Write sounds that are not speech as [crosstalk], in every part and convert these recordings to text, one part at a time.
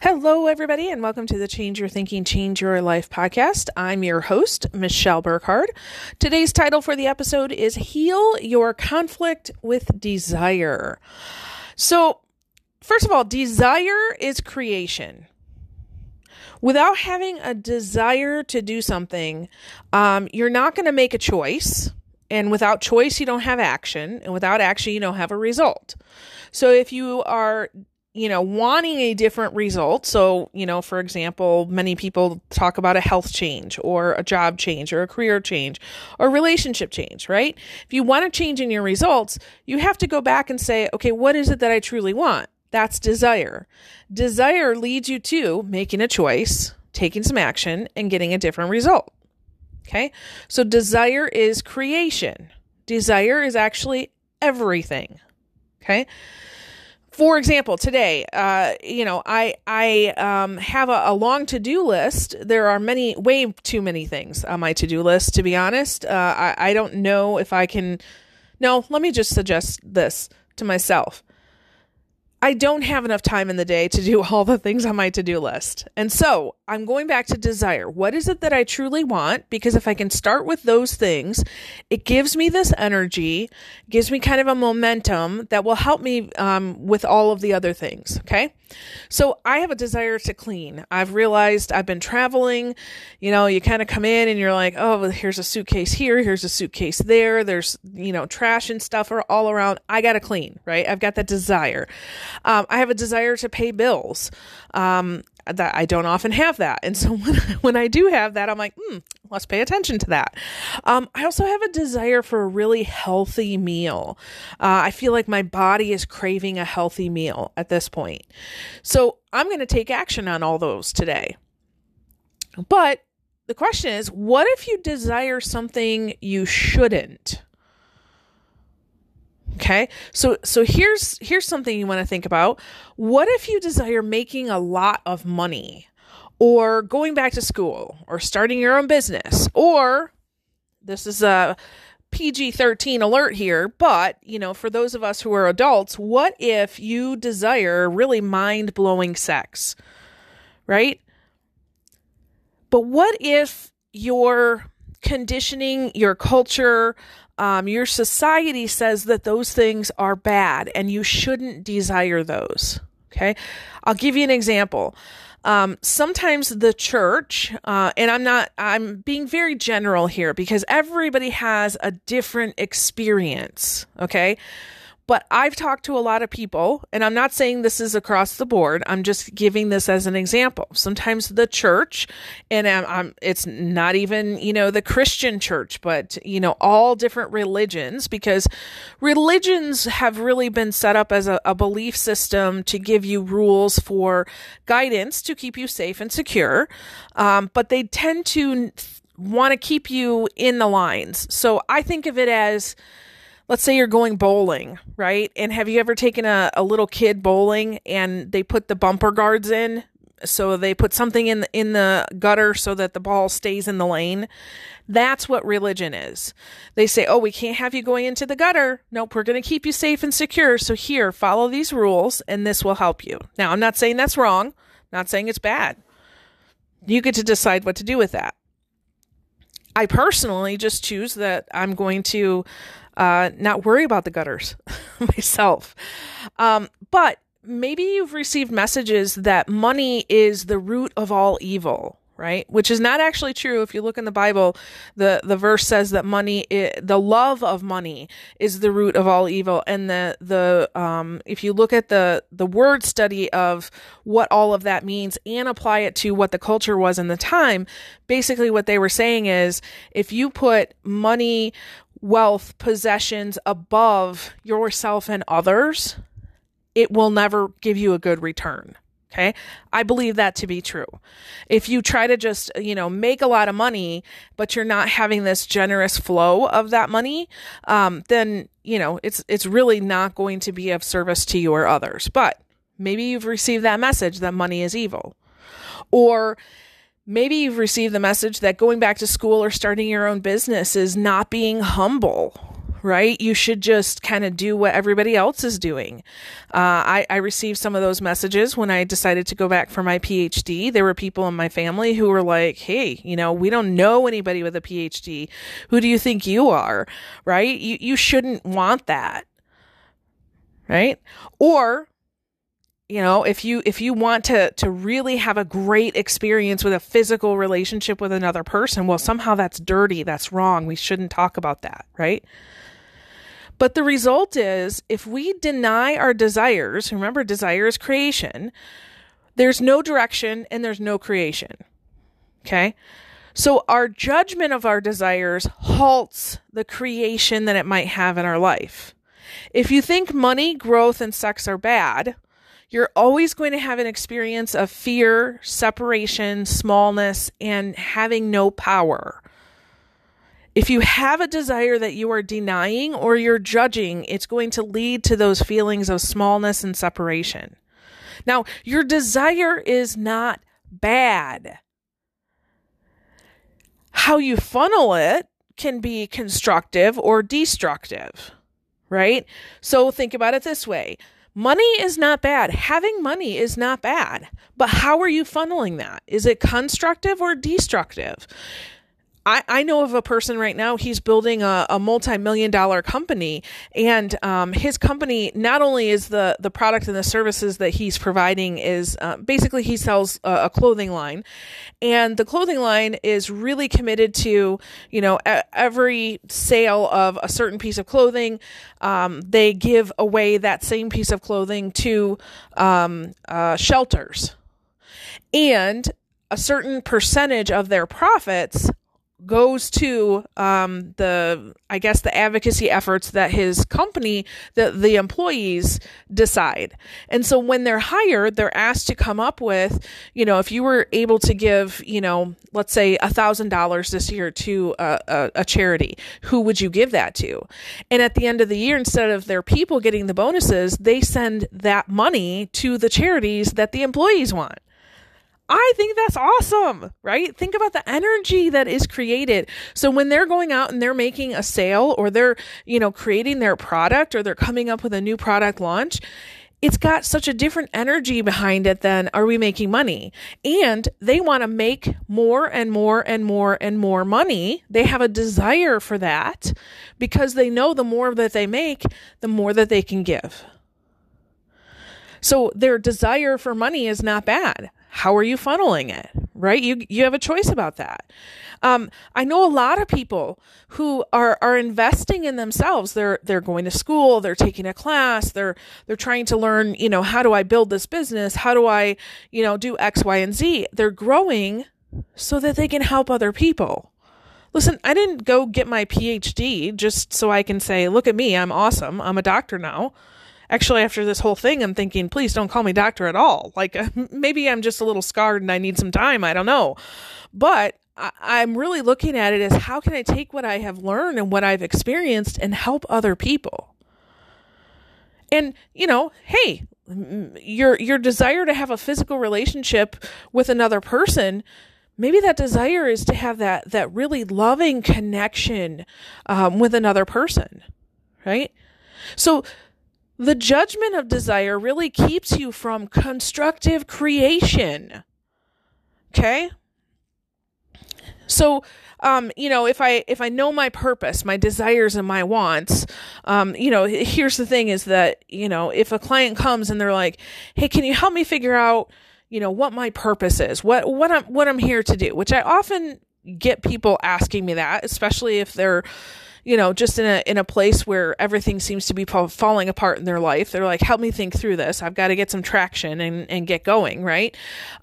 Hello, everybody, and welcome to the Change Your Thinking, Change Your Life podcast. I'm your host, Michelle Burkhardt. Today's title for the episode is Heal Your Conflict with Desire. So, first of all, desire is creation. Without having a desire to do something, um, you're not going to make a choice. And without choice, you don't have action. And without action, you don't have a result. So if you are you know, wanting a different result. So, you know, for example, many people talk about a health change or a job change or a career change or relationship change, right? If you want to change in your results, you have to go back and say, okay, what is it that I truly want? That's desire. Desire leads you to making a choice, taking some action, and getting a different result. Okay. So desire is creation. Desire is actually everything. Okay for example, today, uh, you know, I I um, have a, a long to do list. There are many, way too many things on my to do list. To be honest, uh, I I don't know if I can. No, let me just suggest this to myself. I don't have enough time in the day to do [laughs] all the things on my to do list. And so I'm going back to desire. What is it that I truly want? Because if I can start with those things, it gives me this energy, gives me kind of a momentum that will help me um, with all of the other things. Okay. So I have a desire to clean. I've realized I've been traveling. You know, you kind of come in and you're like, oh, here's a suitcase here, here's a suitcase there. There's, you know, trash and stuff are all around. I got to clean, right? I've got that desire. Um, I have a desire to pay bills. Um, that I don't often have that. And so [laughs] when, when I do have that, I'm like, hmm, let's pay attention to that. Um, I also have a desire for a really healthy meal. Uh, I feel like my body is craving a healthy meal at this point. So I'm going to take action on all those today. But the question is, what if you desire something you shouldn't? Okay. So so here's here's something you want to think about. What if you desire making a lot of money or going back to school or starting your own business or this is a PG-13 alert here, but you know, for those of us who are adults, what if you desire really mind-blowing sex? Right? But what if your conditioning, your culture, um, your society says that those things are bad and you shouldn't desire those. Okay. I'll give you an example. Um, sometimes the church, uh, and I'm not, I'm being very general here because everybody has a different experience. Okay. But I've talked to a lot of people, and I'm not saying this is across the board. I'm just giving this as an example. Sometimes the church, and I'm, I'm, it's not even, you know, the Christian church, but, you know, all different religions, because religions have really been set up as a, a belief system to give you rules for guidance to keep you safe and secure. Um, but they tend to want to keep you in the lines. So I think of it as, let's say you're going bowling, right? And have you ever taken a, a little kid bowling and they put the bumper guards in? So they put something in the, in the gutter so that the ball stays in the lane. That's what religion is. They say, "Oh, we can't have you going into the gutter. Nope, we're going to keep you safe and secure. So here, follow these rules and this will help you." Now, I'm not saying that's wrong. Not saying it's bad. You get to decide what to do with that. I personally just choose that I'm going to uh, not worry about the gutters [laughs] myself. Um, but maybe you've received messages that money is the root of all evil right? Which is not actually true. If you look in the bible the the verse says that money the love of money is the root of all evil. And the the um if you look at the the word study of what all of that means and apply it to what the culture was in the time basically what they were saying is if you put money wealth, possessions above yourself and others, it will never give you a good return. Okay. I believe that to be true. If you try to just, you know, make a lot of money, but you're not having this generous flow of that money, um, then, you know, it's, it's really not going to be of service to you or others. But maybe you've received that message that money is evil. Or maybe you've received the message that going back to school or starting your own business is not being humble, right? You should just kind of do what everybody else is doing. Uh, I, I received some of those messages when I decided to go back for my PhD. There were people in my family who were like, hey, you know, we don't know anybody with a PhD. Who do you think you are? Right? You, you shouldn't want that. Right? Or you know if you if you want to to really have a great experience with a physical relationship with another person well somehow that's dirty that's wrong we shouldn't talk about that right? But the result is if we deny our desires remember desire is creation there's no direction and there's no creation okay? So our judgment of our desires halts the creation that it might have in our life. If you think money growth and sex are bad you're always going to have an experience of fear, separation, smallness, and having no power. If you have a desire that you are denying or you're judging, it's going to lead to those feelings of smallness and separation. Now, your desire is not bad. How you funnel it can be constructive or destructive, right? So think about it this way Money is not bad. Having money is not bad. But how are you funneling that? Is it constructive or destructive? I, I know of a person right now, he's building a, a multi million dollar company. And um, his company, not only is the, the product and the services that he's providing, is uh, basically he sells a, a, clothing line. And the clothing line is really committed to, you know, a, every sale of a certain piece of clothing, um, they give away that same piece of clothing to um, uh, shelters. And a certain percentage of their profits goes to um, the I guess the advocacy efforts that his company the the employees decide. And so when they're hired, they're asked to come up with, you know, if you were able to give, you know, let's say a thousand dollars this year to a, a, a charity, who would you give that to? And at the end of the year, instead of their people getting the bonuses, they send that money to the charities that the employees want. I think that's awesome, right? Think about the energy that is created. So when they're going out and they're making a sale or they're, you know, creating their product or they're coming up with a new product launch, it's got such a different energy behind it than are we making money? And they want to make more and more and more and more money. They have a desire for that because they know the more that they make, the more that they can give. So their desire for money is not bad how are you funneling it right? You you have a choice about that. Um, i know a lot of people who are are investing in themselves. They're they're going to school they're taking a class they're they're trying to learn you know how do i build this business? How do i you know do x y and z? They're growing so that they can help other people. Listen, I didn't go get my PhD just so I can say, look at me, I'm awesome. I'm a doctor now actually after this whole thing i'm thinking please don't call me doctor at all. Like [laughs] maybe i'm just a little scarred and i need some time. I don't know. But I, am really looking at it as how can i take what i have learned and what i've experienced and help other people? And you know hey your your desire to have a physical relationship with another person maybe that desire is to have that that really loving connection um, with another person right? So the judgment of desire really keeps you from constructive creation. Okay? So, um, you know, if I if I know my purpose, my desires and my wants, um, you know, here's the thing is that, you know, if a client comes and they're like, "Hey, can you help me figure out, you know, what my purpose is? What what I'm what I'm here to do?" Which I often get people asking me that, especially if they're you know, just in a in a place where everything seems to be falling apart in their life. They're like, "Help me think through this. I've got to get some traction and and get going." Right.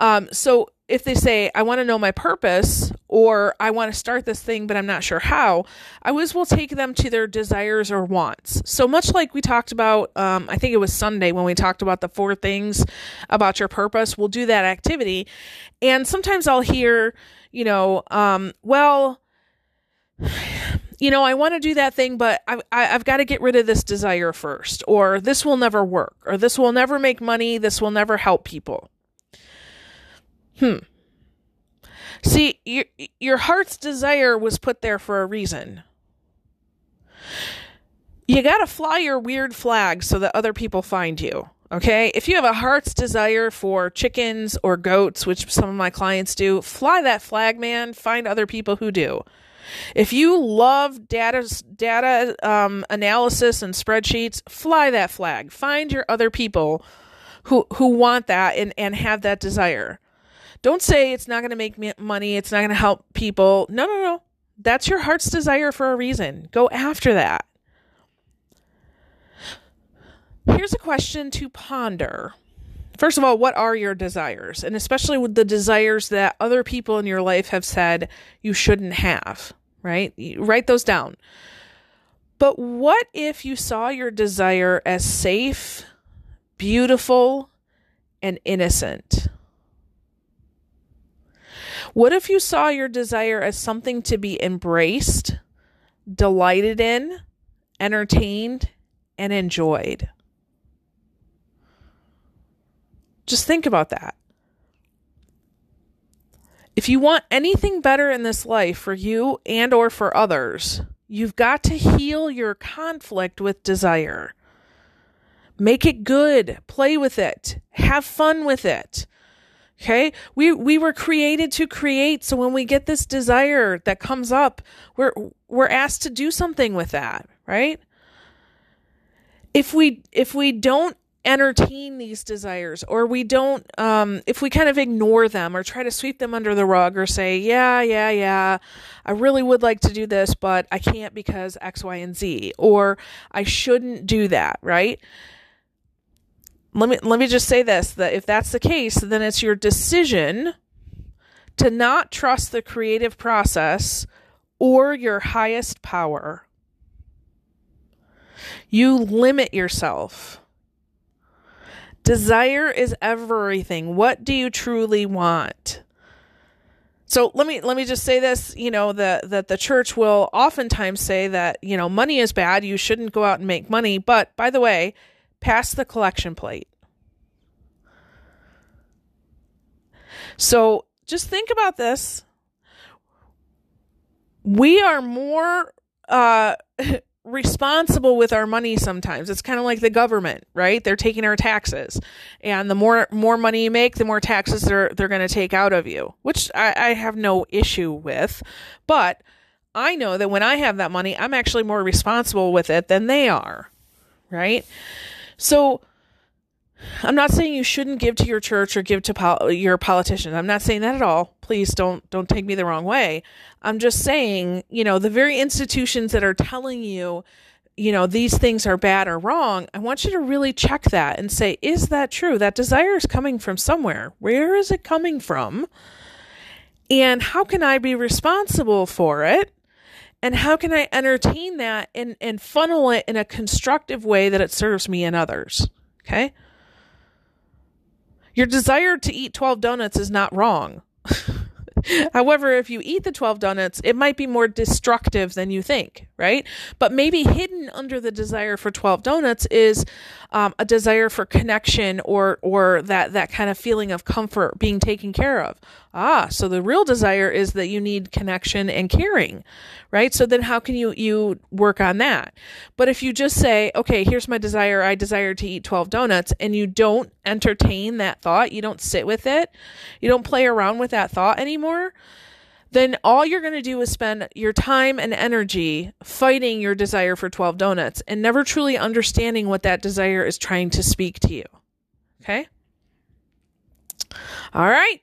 Um, so if they say, "I want to know my purpose," or "I want to start this thing, but I'm not sure how," I always will take them to their desires or wants. So much like we talked about, um, I think it was Sunday when we talked about the four things about your purpose. We'll do that activity, and sometimes I'll hear, you know, um, well you know, I want to do that thing, but I, I, I've got to get rid of this desire first, or this will never work, or this will never make money, this will never help people. Hmm. See, your, your heart's desire was put there for a reason. you got to fly your weird flag so that other people find you. Okay. If you have a heart's desire for chickens or goats, which some of my clients do, fly that flag, man. Find other people who do. If you love data data um, analysis and spreadsheets, fly that flag. Find your other people who who want that and and have that desire. Don't say it's not going to make money. It's not going to help people. No, no, no. That's your heart's desire for a reason. Go after that. Here's a question to ponder. First of all, what are your desires? And especially with the desires that other people in your life have said you shouldn't have, right? You write those down. But what if you saw your desire as safe, beautiful, and innocent? What if you saw your desire as something to be embraced, delighted in, entertained, and enjoyed? Just think about that. If you want anything better in this life for you and or for others, you've got to heal your conflict with desire. Make it good, play with it, have fun with it. Okay? We we were created to create, so when we get this desire that comes up, we're we're asked to do something with that, right? If we if we don't entertain these desires or we don't um if we kind of ignore them or try to sweep them under the rug or say yeah yeah yeah i really would like to do this but i can't because x y and z or i shouldn't do that right? Let me let me just say this that if that's the case then it's your decision to not trust the creative process or your highest power. You limit yourself Desire is everything. What do you truly want? So let me let me just say this, you know, that that the church will oftentimes say that, you know, money is bad, you shouldn't go out and make money, but by the way, pass the collection plate. So just think about this. We are more uh [laughs] responsible with our money sometimes. It's kind of like the government right? They're taking our taxes. And the more more money you make the more taxes they're they're going to take out of you which I, I have no issue with. But i know that when i have that money i'm actually more responsible with it than they are right? So I'm not saying you shouldn't give to your church or give to pol- your politician. I'm not saying that at all. Please don't don't take me the wrong way. I'm just saying, you know, the very institutions that are telling you, you know, these things are bad or wrong, I want you to really check that and say, is that true? That desire is coming from somewhere. Where is it coming from? And how can I be responsible for it? And how can I entertain that and, and funnel it in a constructive way that it serves me and others? Okay. Your desire to eat 12 donuts is not wrong. [laughs] However, if you eat the 12 donuts, it might be more destructive than you think, right? But maybe hidden under the desire for 12 donuts is um, a desire for connection or or that that kind of feeling of comfort, being taken care of. Ah, so the real desire is that you need connection and caring, right? So then how can you you work on that? But if you just say, "Okay, here's my desire. I desire to eat 12 donuts," and you don't entertain that thought, you don't sit with it, you don't play around with that thought anymore, then all you're going to do is spend your time and energy fighting your desire for 12 donuts and never truly understanding what that desire is trying to speak to you. Okay? All right.